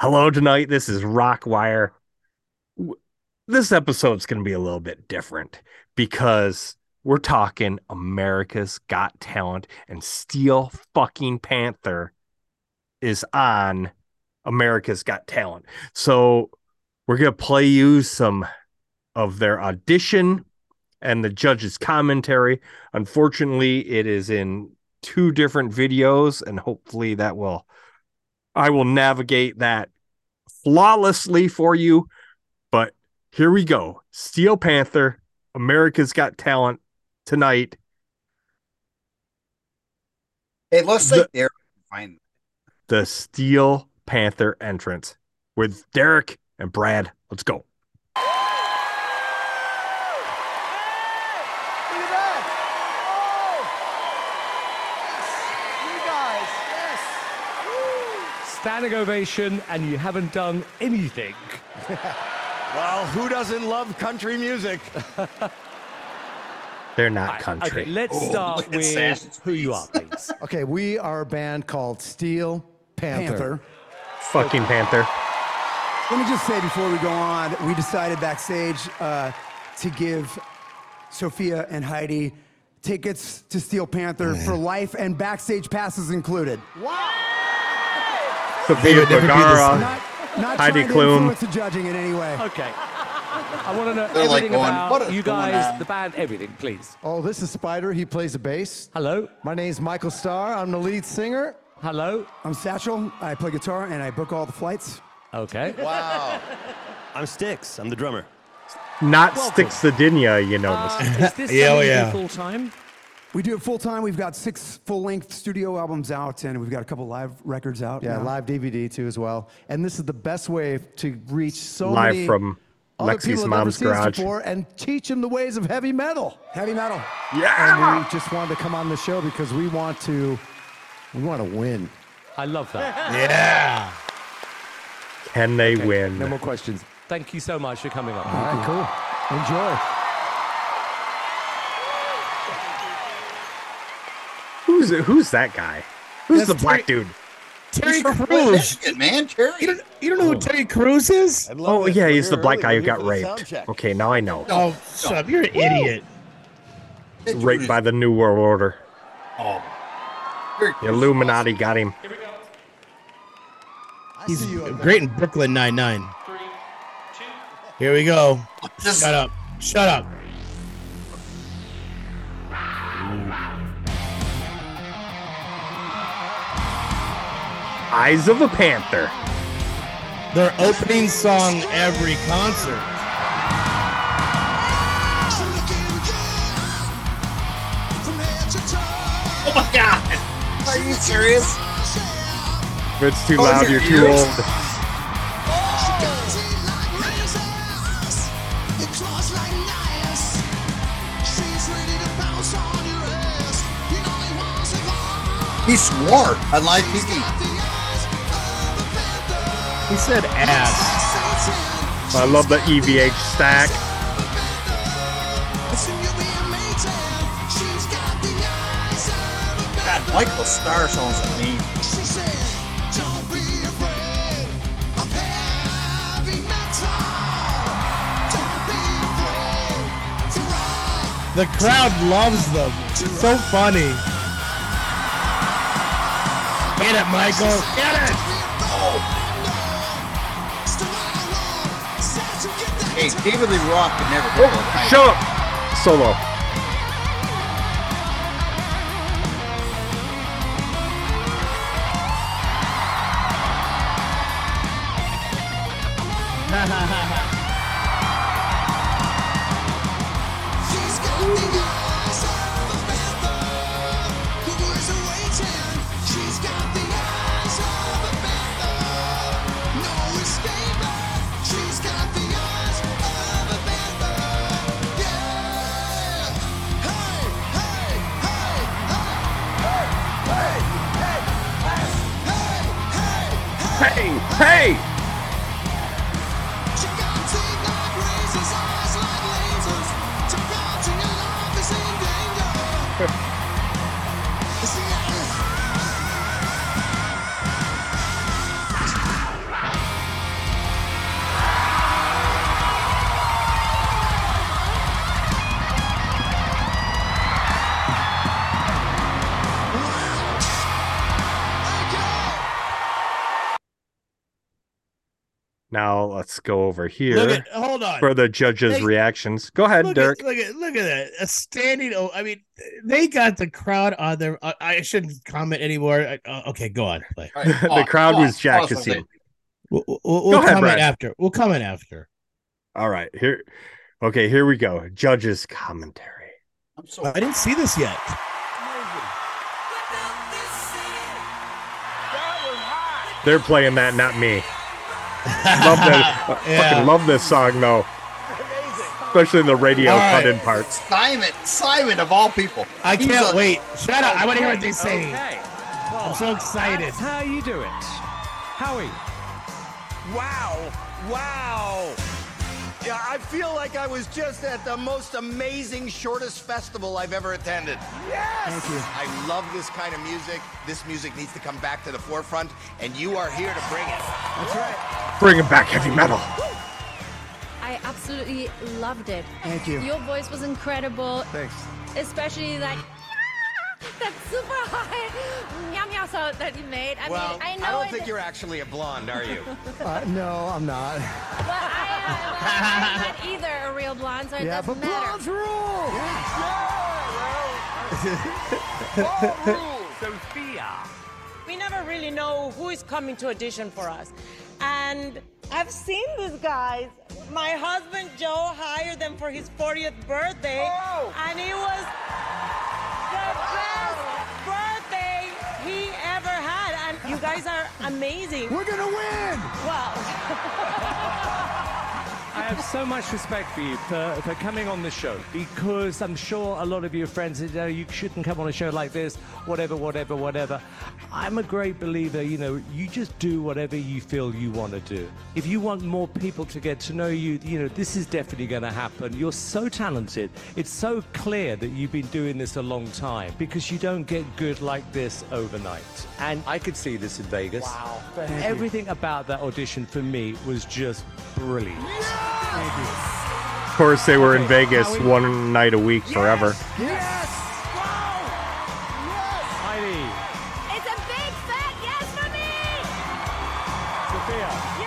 Hello tonight. This is Rockwire. This episode's going to be a little bit different because we're talking America's Got Talent and Steel fucking Panther is on America's Got Talent. So we're going to play you some of their audition and the judge's commentary. Unfortunately, it is in two different videos, and hopefully that will I will navigate that flawlessly for you. But here we go. Steel Panther, America's Got Talent tonight. Hey, let's The- say Derek find The Steel Panther entrance with Derek and Brad. Let's go. Look at that! Oh! Yes! You guys, yes! Standing ovation and you haven't done anything. Well, who doesn't love country music? They're not country. Okay, let's Oh, start look with Sash's who you are, please. Okay, we are a band called Steel Panther. Panther. Fucking Panther. Let me just say before we go on, we decided backstage uh, to give Sophia and Heidi tickets to Steel Panther for life and backstage passes included. Sophia would never be the Vergara. Not, not Heidi trying to Klum. influence the judging in any way. Okay. I want to know They're like everything going, about you guys, on?" the band, everything, please. Oh, this is Spider. He plays the bass. Hello? My name's Michael Starr. I'm the lead singer. Hello? I'm Satchel. I play guitar and I book all the flights. Okay. Wow. I'm Sticks. I'm the drummer. Not Welcome. Stix Zadinia, you know. Uh, is this Yeah, oh, something yeah. full time? We do it full time. We've got six full length studio albums out and we've got a couple live records out. Yeah, now. live DVD too as well. And this is the best way to reach so Live many from other Lexi's people that never seen us garage. before and teach them the ways of heavy metal. Heavy metal. Yeah. And we just wanted to come on the show because we want to, we want to win. I love that. Yeah. Can they win? No more questions. Thank you so much for coming up. All right, cool. Enjoy. Who's who's that guy? Who's the black dude? Terry Flint, Crews. Michigan, man. Terry. You don't, you don't know who oh. Terry Crews is? Oh yeah, he's the black guy who got raped. Okay, now I know. Oh, shut up. You're an idiot. That Raped is- by the New World Order. Oh. Terry The Crews. Illuminati got him. He's great in Brooklyn Nine-Nine. Here we go. Shut up. Shut up. Eyes of a Panther. Their opening song every concert. Oh my God. Are you serious? If it's too Oh, loud, is it you're too yours? old. He swore on live TV. He said ass. I love the EVH stack. God, Michael Starr sounds like me. The crowd loves them. It's so funny. Get it, Michael. Get Hey, David Lee Roth could never oh, hit high. Show up. Solo. Hey! Go over here Look at hold on. for the judges' Hey, reactions. Go ahead, look Derek. At, look at look at that. A standing I mean, they got the crowd on their uh, I shouldn't comment anymore. I- uh, okay, go on. Play. All right, the pause, crowd was pause, Jack pause one We'll, we'll, we'll ahead, comment Brad. after. We'll comment after. All right, here. Okay, here we go. Judges' commentary. I'm so I didn't see this yet. They're playing that, not me. Love that. I Yeah. Fucking love this song though. Especially in the radio All right. cut in parts. Simon, Simon of all people. I He's can't a- wait. Shut up. I want to hear what they say. Okay. I'm so excited. That's how you do it. Howie. Wow! Wow! Yeah, I feel like I was just at the most amazing shortest festival I've ever attended. Yes! Thank you. I love this kind of music. This music needs to come back to the forefront, and you are here to bring it. That's right. Bringing back heavy metal. I absolutely loved it. Thank you. Your voice was incredible, Thanks. especially that that super high meow meow sound that you made. I well, mean, I know I don't think you're actually a blonde, are you? Uh, no, I'm not. But I, uh, I'm not either a real blonde, so it Yeah, doesn't matter. Yeah, but matter. blondes rule. Sophia. We never really know who is coming to audition for us. And I've seen these guys. My husband Joe hired them for his 40th birthday, and he was you guys are amazing. We're gonna win. Wow. I have so much respect for you for, for coming on the show because I'm sure a lot of your friends said, oh, you shouldn't come on a show like this, whatever, whatever, whatever. I'm a great believer, you know, you just do whatever you feel you want to do. If you want more people to get to know you, you know, this is definitely going to happen. You're so talented. It's so clear that you've been doing this a long time because you don't get good like this overnight. And I could see this in Vegas. Wow. Everything about that audition for me was just brilliant. Of course, they were in Vegas Howie. one night a week forever. Yes. Heidi, It's a big fat yes for me. Sophia,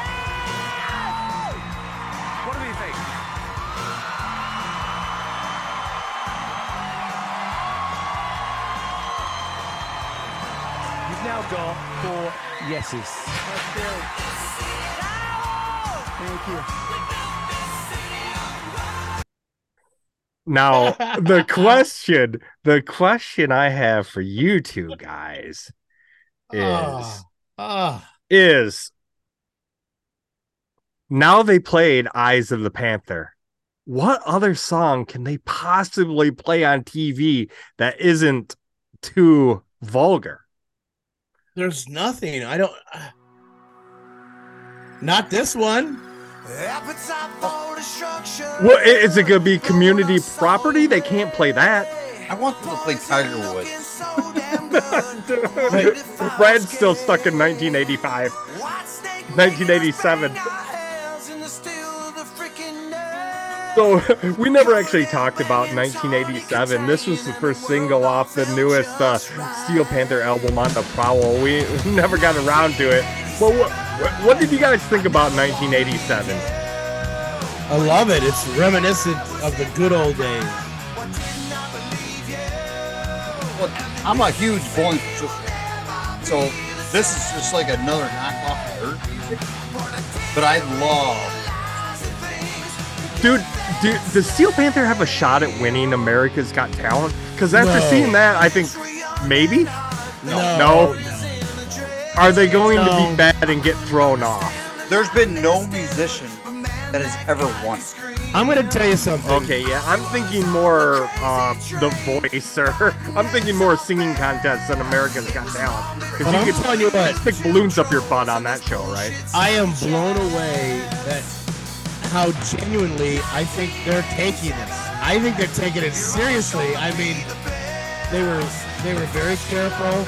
Now, the question, the question I have for you two guys is Ah, ah. is now they played Eyes of the Panther. What other song can they possibly play on TV that isn't too vulgar? There's nothing. I don't. uh, not this one. Well, is it going to be community property? They can't play that. I want them to play Tiger Woods. Brad's still stuck in 1985, 1987. So we never actually talked about 1987. This was the first single off the newest uh, Steel Panther album on the Prowl. We never got around to it. Well, what, what did you guys think about 1987? I love it. It's reminiscent of the good old days. Well, I'm a huge Boeing fan, so this is just like another knockoff of her music. But I love. Dude, do, does Steel Panther have a shot at winning America's Got Talent? Because after No. seeing that, I think maybe. No. No. Are they going to be bad and get thrown off? There's been no musician that has ever won. I'm gonna tell you something. Okay, yeah, I'm thinking more uh, The Voice, or I'm thinking more singing contests than America's Got Talent. Because But I'm you telling you what. stick balloons up your butt on that show, right? I am blown away that how genuinely I think they're taking this. I think they're taking it seriously. I mean, they were they were very careful.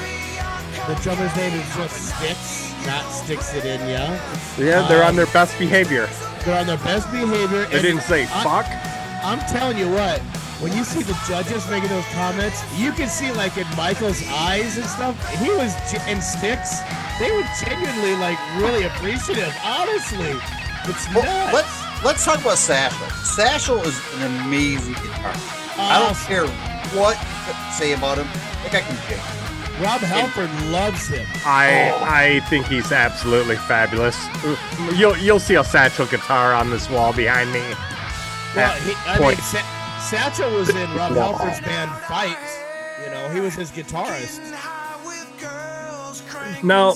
The drummer's name is just Sticks, not Sticks It In Yeah. Yeah, they're on Um, their best behavior. They're on their best behavior. They and didn't say I- fuck. I'm telling you what, when you see the judges making those comments, you can see like in Michael's eyes and stuff. He was ge- and Sticks. They were genuinely like really appreciative. Honestly, It's Well, not. let's let's talk about Satchel. Satchel is an amazing guitar. I don't care what you say about him. That guy can jam. Rob Halford loves him. I oh. I think he's absolutely fabulous. You'll you'll see a satchel guitar on this wall behind me. Well, he, I point. mean, Sa- Satchel was in Rob Halford's band Fight. You know, he was his guitarist. Now,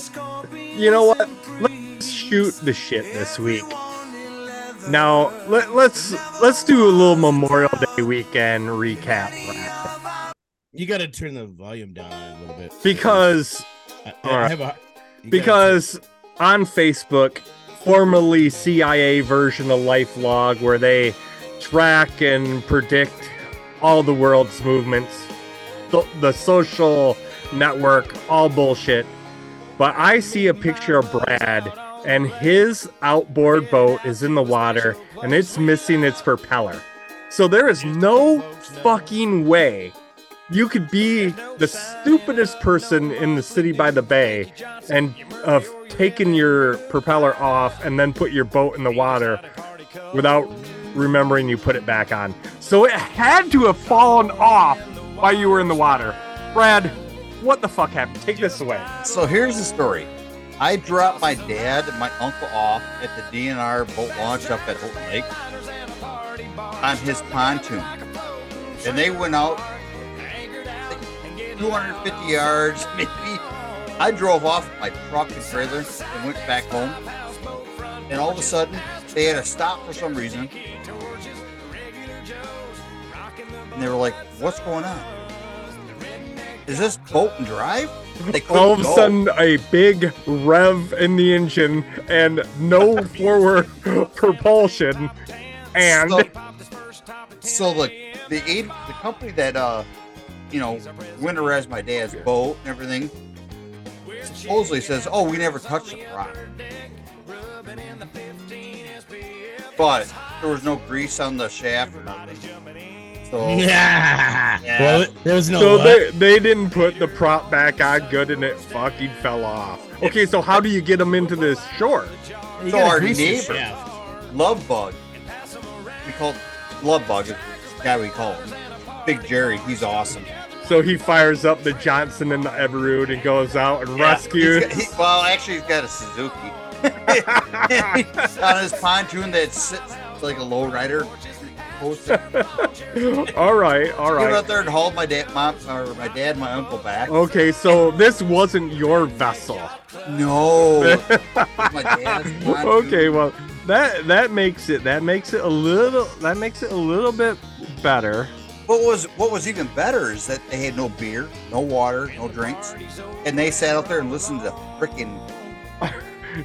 you know what? Let's shoot the shit this week. Now let, let's let's do a little Memorial Day weekend recap You got to turn the volume down a little bit because I, I all right. have a, you gotta- because on Facebook, formerly CIA version of LifeLog, where they track and predict all the world's movements, the, the social network, all bullshit. But I see a picture of Brad, and his outboard boat is in the water, and it's missing its propeller. So there is no fucking way you could be the stupidest person in the city by the bay and have taken your propeller off and then put your boat in the water without remembering you put it back on. So it had to have fallen off while you were in the water. Brad, what the fuck happened? Take this away. So here's the story. I dropped my dad and my uncle off at the DNR boat launch up at Houghton Lake on his pontoon. And they went out 250 yards, maybe. I drove off my truck and trailer and went back home. And all of a sudden, they had to stop for some reason. And they were like, What's going on? Is this boat and drive? They All of a go. sudden, a big rev in the engine and no forward propulsion. And so, so the the aid, the company that uh you know winterized my dad's boat and everything supposedly says, "Oh, we never touched the rock," but there was no grease on the shaft or nothing. So Yeah. Yeah. Well, there was no. so what? they, they didn't put the prop back on good and it fucking fell off. Okay, so how do you get them into this shore? You so our neighbor, shaft. Love Bug, we call Love Bug is the guy we call him. Big Jerry, he's awesome. So he fires up the Johnson and the Evinrude and goes out and Yeah, rescues. got- he- well, actually, he's got a Suzuki on his pontoon that sits like a lowrider. all right, all right. all He went right. out there and hauled my dad, mom, or my dad, and my uncle back. Okay, so this wasn't your vessel. No, my dad's okay, well that that makes it that makes it a little that makes it a little bit better. What was what was even better is that they had no beer, no water, no drinks, and they sat out there and listened to freaking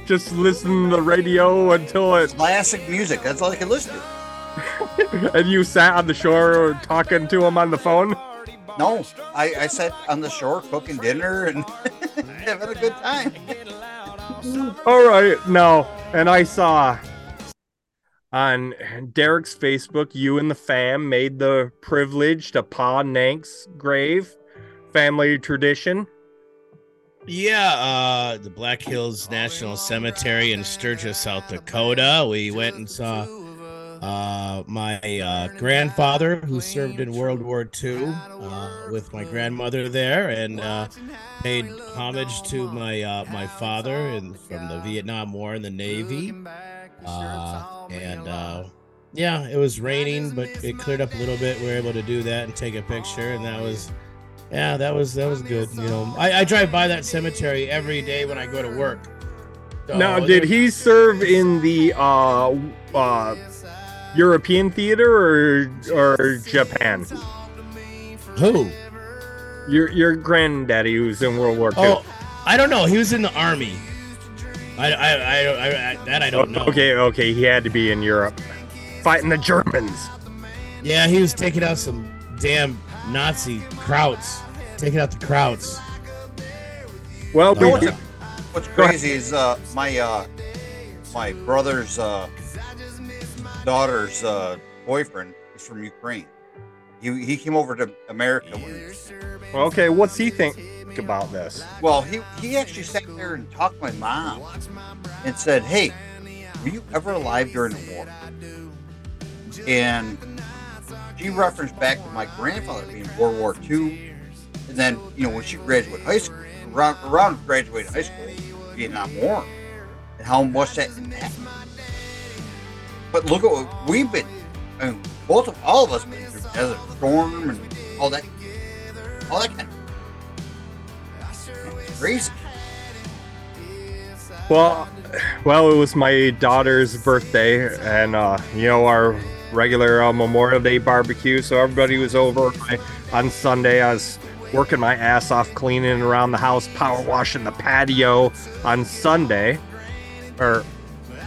Just listen to the radio until it classic music. That's all they could listen to. and you sat on the shore talking to them on the phone. No, I, I sat on the shore cooking dinner and having a good time. All right, no, and I saw on Derek's Facebook, you and the fam made the privilege to Pa Nank's grave, family tradition. Yeah, uh, the Black Hills National Cemetery in Sturgis, South Dakota. We went and saw uh, my uh, grandfather, who served in World War II, uh, with my grandmother there, and uh, paid homage to my uh, my father and from the Vietnam War in the Navy. Uh, and uh, yeah, it was raining, but it cleared up a little bit. We were able to do that and take a picture, and that was yeah, that was that was good. You know, I, I drive by that cemetery every day when I go to work. So now, did he serve in the uh, uh, European theater or or Japan? Who? Your your granddaddy who's in World War II. Oh, I don't know. He was in the army. I, I, I, I, I that I don't know. Okay, okay, he had to be in Europe, fighting the Germans. Yeah, he was taking out some damn Nazi krauts. Taking out the krauts. Well, You know we what's, what's crazy is uh, my uh, my brother's uh, daughter's uh, boyfriend is from Ukraine. He, he came over to America. When, okay, what's he think about this? well, he, he actually sat there and talked to my mom and said, "Hey, were you ever alive during the war? And she referenced back to my grandfather being in World War II. And then, you know, when she graduated high school, around, around graduating high school, Vietnam War, and how much that impacted. But look at what we've been, I mean, both of all of us been through Desert Storm and all that, all that kind of. It's crazy. Well, well, it was my daughter's birthday, and uh, you know our regular uh, Memorial Day barbecue. So everybody was over I, on Sunday. I was working my ass off cleaning around the house, power washing the patio on Sunday, or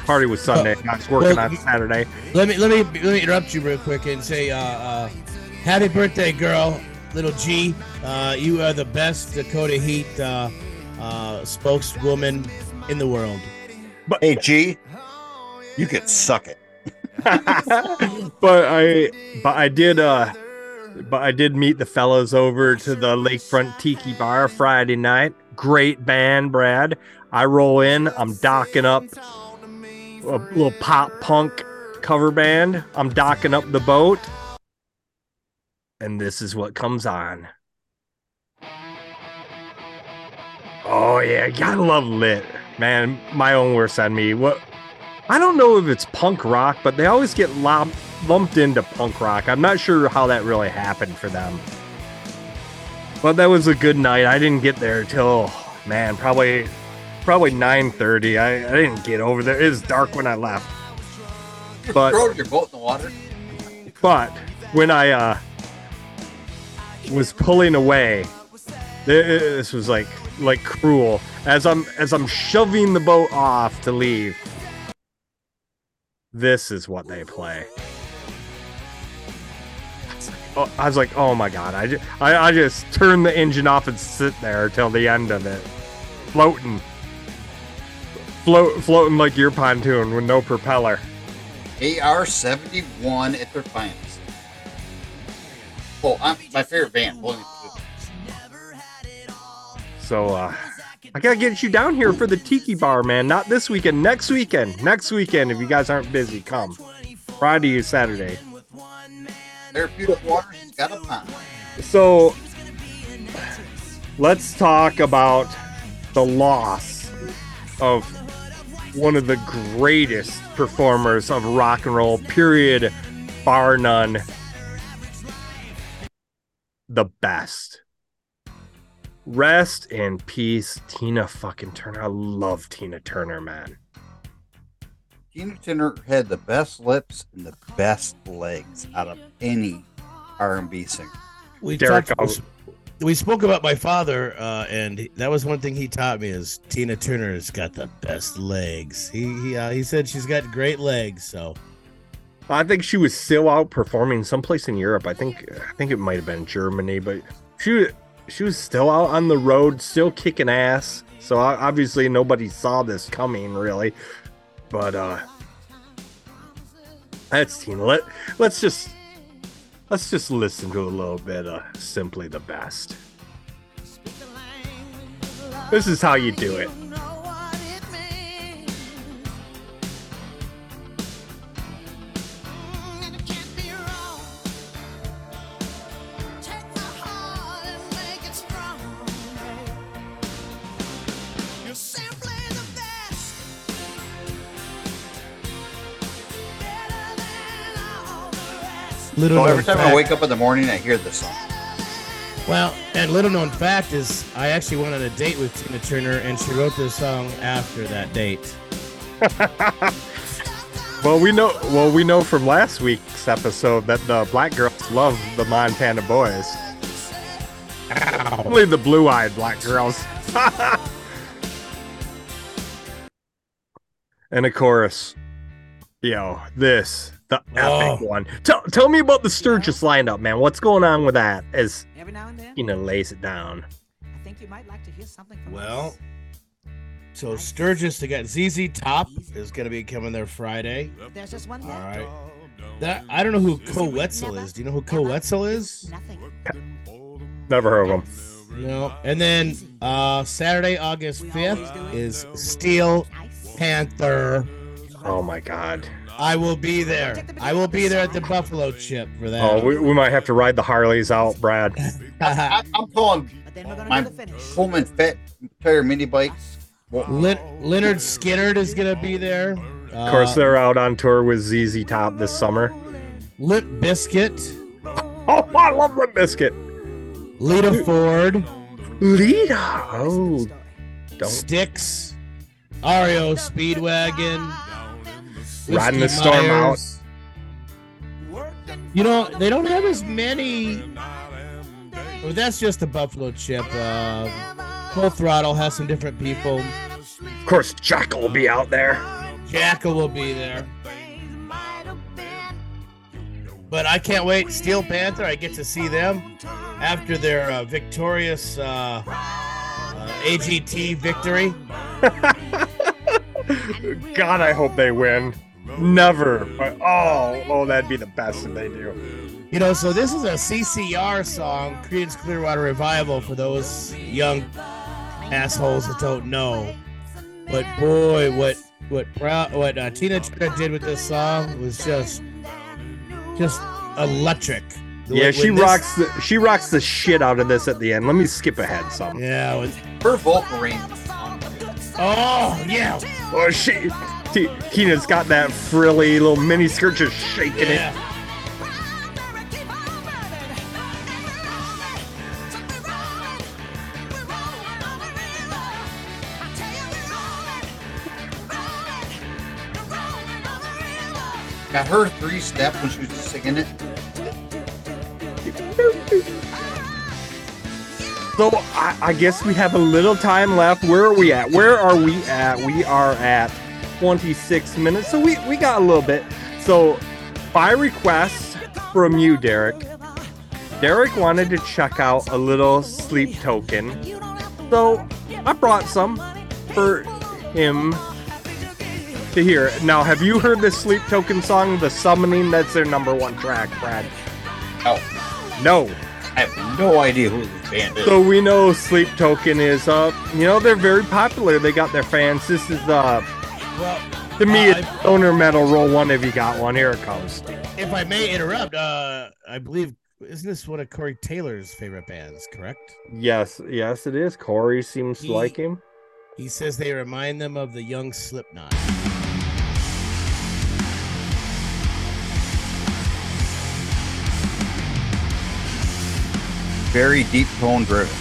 party was Sunday. I was working well, on Saturday. Let me let me let me interrupt you real quick and say, uh, uh, happy birthday, girl, little G. Uh, you are the best Dakota Heat uh, uh, spokeswoman in the world. But hey, G, you could suck it. but I but I did uh but I did meet the fellows over to the Lakefront Tiki Bar Friday night. Great band, Brad. I roll in, I'm docking up a little pop punk cover band. I'm docking up the boat. And this is what comes on. Oh yeah, you gotta love lit. Man, my own worst enemy. What I don't know if it's punk rock, but they always get lump, lumped into punk rock. I'm not sure how that really happened for them. But that was a good night. I didn't get there till man, probably probably 9:30. I, I didn't get over there. It was dark when I left. But Throw your boat in the water. but when I uh was pulling away, this was like like cruel. As I'm as I'm shoving the boat off to leave, this is what they play. Oh, I was like, oh my god! I just, I, I just turn the engine off and sit there till the end of it, floating, float, floating like your pontoon with no propeller. AR seventy one at their finest. Oh, I'm, my favorite band. Two. So uh, I gotta get you down here for the Tiki Bar, man. Not this weekend, next weekend. Next weekend, if you guys aren't busy, come. Friday or Saturday. Therapeutic got a pond. So let's talk about the loss of one of the greatest performers of rock and roll, period, bar none. The best. Rest in peace, Tina fucking Turner. I love Tina Turner, man. Tina Turner had the best lips and the best legs out of any R&B singer. We Derek, talked, I'll- we spoke about my father, uh, and that was one thing he taught me is Tina Turner's got the best legs. He he, uh, he said she's got great legs. So I think she was still out performing someplace in Europe. I think I think it might have been Germany, but she she was still out on the road, still kicking ass. So obviously nobody saw this coming, really. But uh that's Tina. Let let's just let's just listen to a little bit of simply the best. This is how you do it. Little So every time I wake up in the morning, I hear this song. Well, and little known fact is I actually went on a date with Tina Turner, and she wrote this song after that date. Well, we know. Well, we know from last week's episode that the black girls love the Montana boys. Only the blue-eyed black girls. and of course, yo, this the epic Oh. one. Tell tell me about the Sturgis lineup, man. What's going on with that? As Every now and then, you know, lays it down. I think you might like to hear something from Well, us. so Sturgis, they got ZZ Top is going to be coming there Friday. There's just one. All right. That I don't know who Koe Wetzel is. Do you know who Koe Wetzel is? Nothing. Never heard of him. No. And then uh Saturday, August 5th is Steel Panther. Oh my God. I will be there. I will be there at the Buffalo Chip for that. Oh, we, we might have to ride the Harleys out, Brad. I, I'm calling my Pullman Fat Tire mini bikes. Lin- Lynyrd Skynyrd is gonna be there. Of course, Uh, they're out on tour with ZZ Top this summer. Limp Bizkit. Oh, I love Limp Bizkit. Lita Ford. Lita. Oh, don't. Sticks. REO Speedwagon. Riding the Whiskey storm out. You know, they don't have as many. Well, that's just the Buffalo Chip. Uh, Full Throttle has some different people. Of course, Jackyl will be out there. Jackyl will be there. But I can't wait. Steel Panther, I get to see them after their uh, victorious uh, uh, AGT victory. God, I hope they win. Never. But, oh, oh, that'd be the best if they do. You know, so this is a CCR song, Creedence Clearwater Revival, for those young assholes that don't know. But boy, what what Brown, what uh, Tina Turner did with this song was just just electric. Yeah, When- she when this- rocks the she rocks the shit out of this at the end. Let me skip ahead some. Yeah, with her vocal range. Oh yeah. Oh, she T- Tina's got that frilly little mini skirt just shaking Yeah. it. Got her three step when she was singing it. So I, I guess we have a little time left. Where are we at? Where are we at? We are at 26 minutes. So we, we got a little bit. So by request from you, Derek, Derek wanted to check out a little sleep token. So I brought some for him to hear. Now, have you heard this sleep token song, The Summoning? That's their number one track, Brad. Oh, No. I have no idea who this band is. So we know Sleep Token is uh you know they're very popular. They got their fans. This is uh Well, to me uh, it's owner metal roll one if you got one. Here it comes. if I may interrupt, uh, I believe isn't this one of Corey Taylor's favorite bands? Correct. Yes, yes it is. Corey seems to He- like him. He says they remind them of the young Slipknot. Very deep tone driven.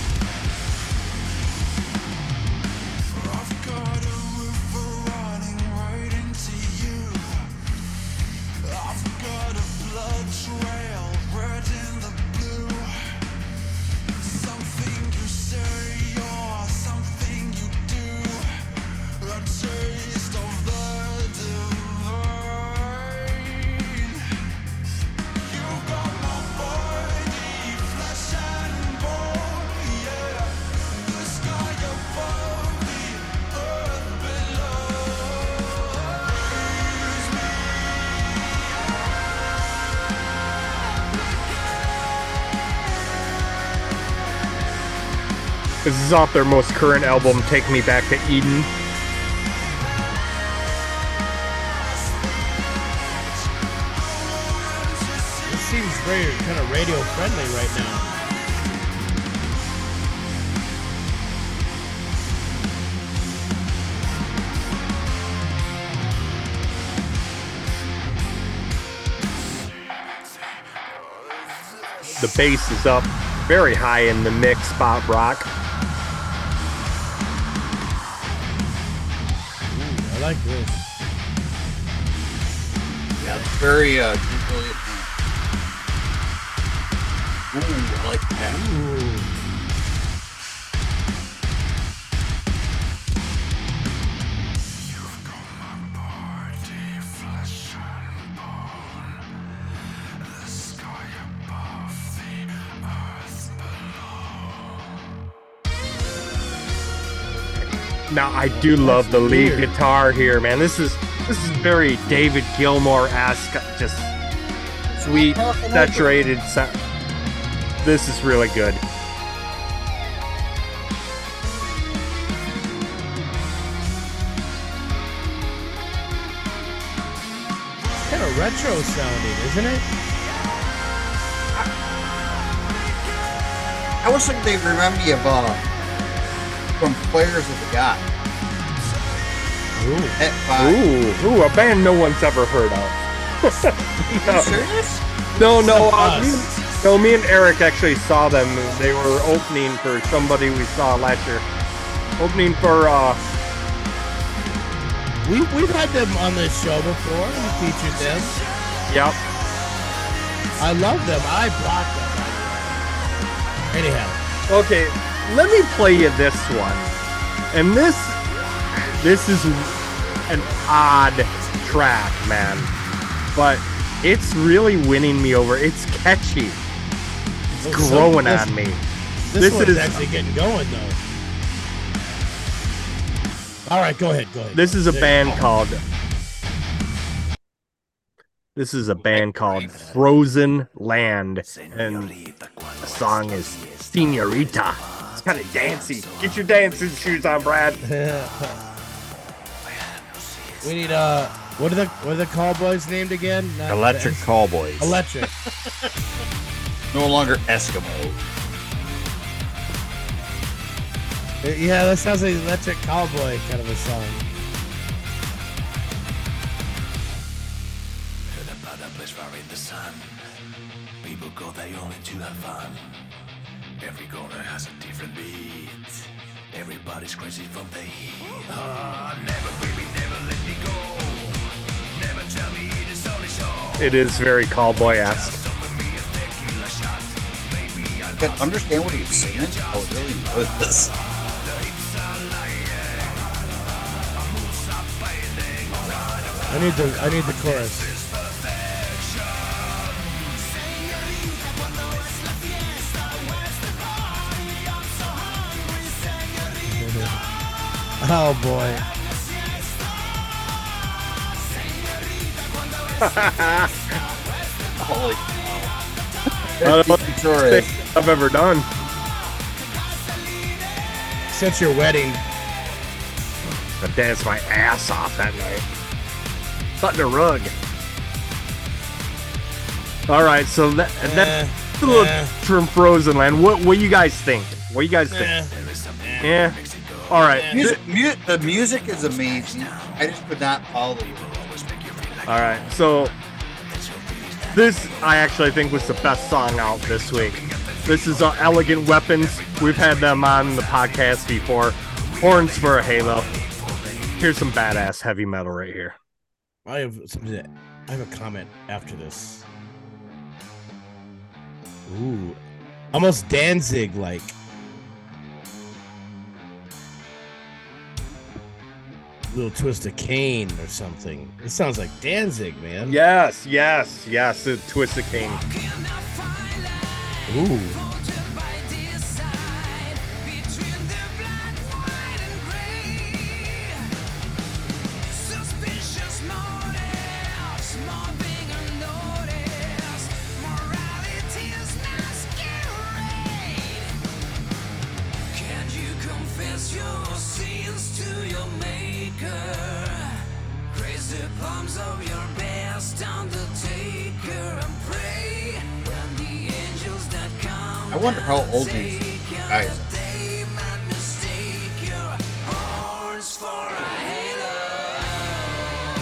This is off their most current album, Take Me Back to Eden. This seems very kind of radio friendly right now. The bass is up very high in the mix, spot rock. This. Yeah, it's very uh Ooh, I like that. Now I do love the lead guitar here, man. This is this is very David Gilmour esque, just sweet, saturated. sound. this is really good. Kind of retro sounding, isn't it? I wish thinking they remind me of uh, from Players of the God. Ooh. At five. Ooh, ooh, a band no one's ever heard of. Are you serious? No, no, uh, me, no. Me and Eric actually saw them. They were opening for somebody we saw last year. Opening for uh, We we've had them on this show before. We featured them. yep. I love them. I bought them. Anyhow, Okay, let me play you this one. And this this is an odd track, man. But it's really winning me over. It's catchy. It's Well, so growing this- on me. this, This one's is- actually getting going though. All right, go ahead. Go ahead. This is a There- band called This is a band called Frozen Land and the song is Senorita. It's kind of dancey. Get your dancing shoes on, Brad. we need uh, what are the what are the callboys named again? Not Electric the- Cowboys. Electric. No longer Eskimo. Yeah, that sounds like Electric Cowboy kind of a song. about a place far in the sun. People go there only to have fun. Every corner has a different beat. Everybody's crazy from the heat. Ah, never, baby, It is very cowboy-esque. I can understand what he's saying. I was really enjoyed this. I need the I need the chorus. Oh boy. Holy I don't Sorry. think I've ever done. Since your wedding, I danced my ass off that night. Cutting a rug. All right, so that that's a little eh. from Frozen Land. What what you guys think? What do you guys think? Yeah. All right. Music, mu- the music is amazing. I just could not follow it. All right. So this I actually think was the best song out this week. This is uh, Elegant Weapons. We've had them on the podcast before. Horns for a Halo. Here's some badass heavy metal right here. I have I have a comment after this. Ooh, almost Danzig like. Little twist of Cain or something. It sounds like Danzig, man. Yes, yes, yes. The Twisted King. Ooh.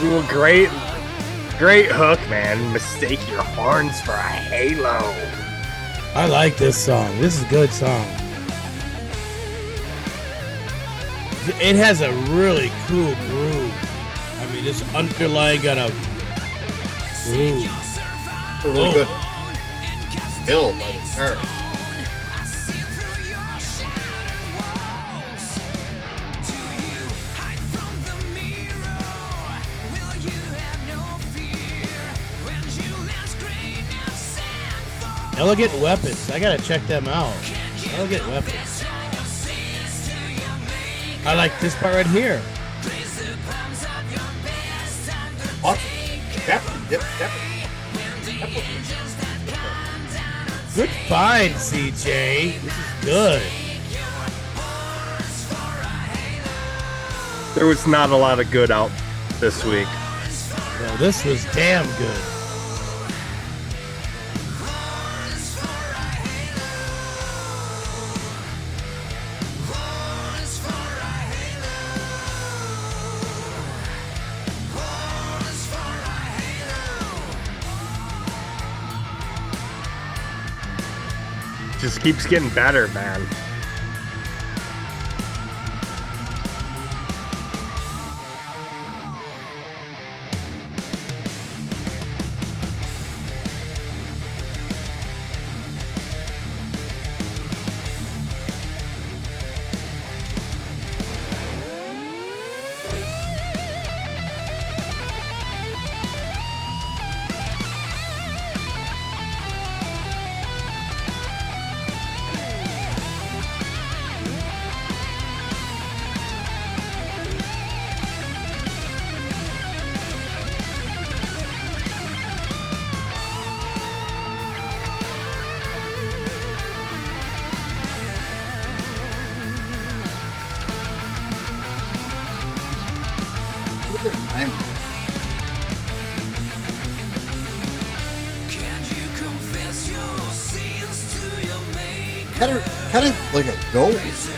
Ooh, great, great hook, man. Mistake your horns for a halo. I like this song. This is a good song. It has a really cool groove. I mean, this underlying got a groove. Really good. Bill by the Elegant Weapons. I gotta check them out. Elegant Weapons. I like this part right here. What? Definitely, def- definitely. Good find, CJ. This is good. There was not a lot of good out this week. So this was damn good. Just keeps getting better, man. Look at the time. Kind of, kind of like a ghost.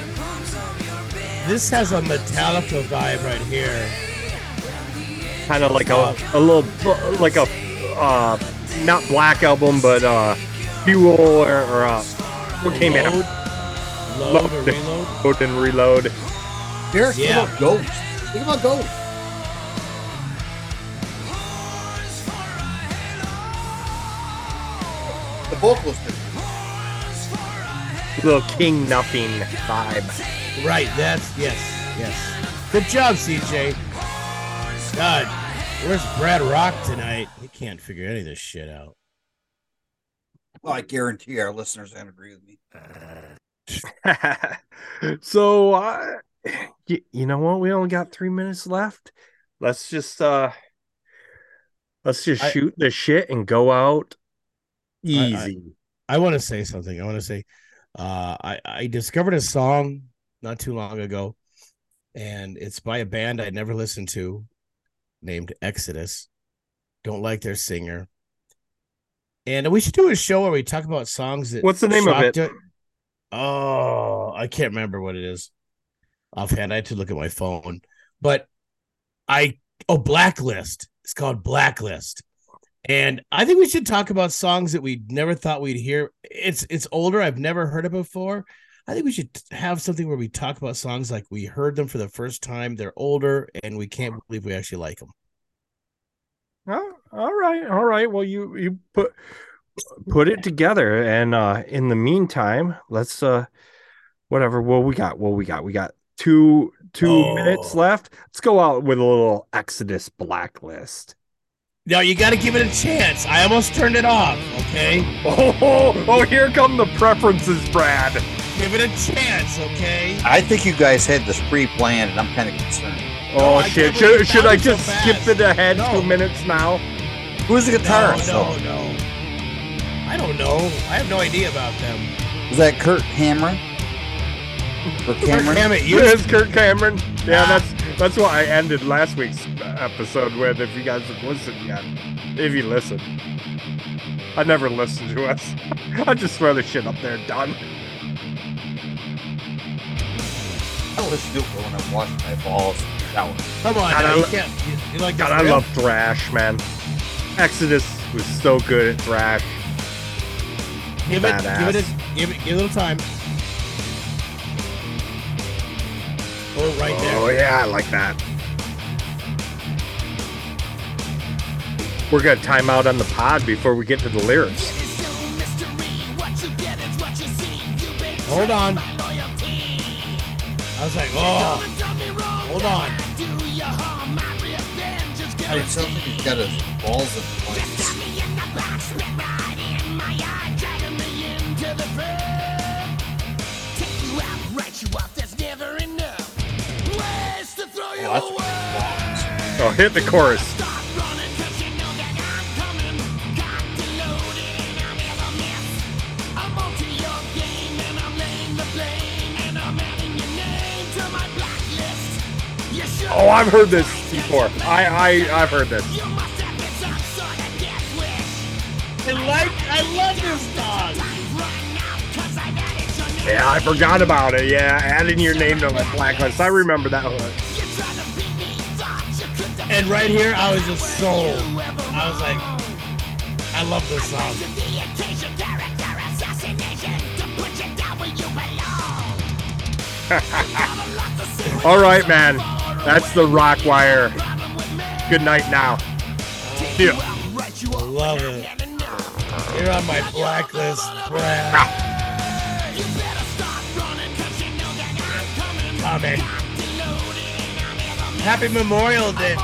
This has a Metallica vibe right here. Kind of like a, a little, like a, uh, not Black Album, but uh, Fuel or, or uh, what came out? Load or reload? Load and Reload. Derek, think Yeah. about ghost. Think about ghost. The vocalist is Little King Nothing vibe. Right, that's yes, yes. Good job, CJ. God, where's Brad Rock tonight? He can't figure any of this shit out. Well, I guarantee our listeners don't agree with me. so uh, you, you know what we only got three minutes left let's just uh let's just I- shoot the shit and go out I- easy I want to say something. I want to say, uh, I I discovered a song not too long ago, and it's by a band I'd never listened to, named Exodus. Don't like their singer. And we should do a show where we talk about songs that. What's the name of it? us. Oh, I can't remember what it is offhand. I had to look at my phone, but I oh Blacklist. It's called Blacklist. And I think we should talk about songs that we never thought we'd hear. It's it's older. I've never heard it before. I think we should have something where we talk about songs like we heard them for the first time. They're older, and we can't believe we actually like them. Oh, all right all right well you you put put it together and uh in the meantime let's uh whatever well we got well we got we got two two Oh. minutes left let's go out with a little exodus blacklist No, you got to give it a chance. I almost turned it off. Okay, oh oh, oh here come the preferences brad give it a chance. Okay. I think you guys had this pre-planned, and I'm kind of concerned. Oh I shit! Should, should I was so just skip it ahead No. two minutes now? Who's the No, guitarist? no, though? no. I don't know. I have no idea about them. Was that Kurt Cameron? Kurt Cameron? Damn it, you. It's Kurt Cameron. Yeah, ah. that's that's why I ended last week's episode with. If you guys have listened yet, if you listen, I never listen to us. I just throw the shit up there, done. I listen to it when I'm washing my balls. That one. Come on, God, now, I you can't. You, you like God, I love thrash, man. Exodus was so good at thrash. Give it, give it, a, give it, give it a little time. Oh, right there. Oh yeah, I like that. We're gonna time out on the pod before we get to the lyrics. Hold on. I was like, oh, hold on. It sounds like he's got his balls in place. Oh, hit the chorus. Oh, I've heard this before. I I I've heard this. I like, I love this song. Yeah, I forgot about it. Yeah, adding your name to the blacklist. I remember that one. And right here, I was just sold. I was like, I love this song. All right, man. That's the RockWire. Good night now. Ya. I love it. You're on my blacklist, Brad. Coming. Happy Memorial Day.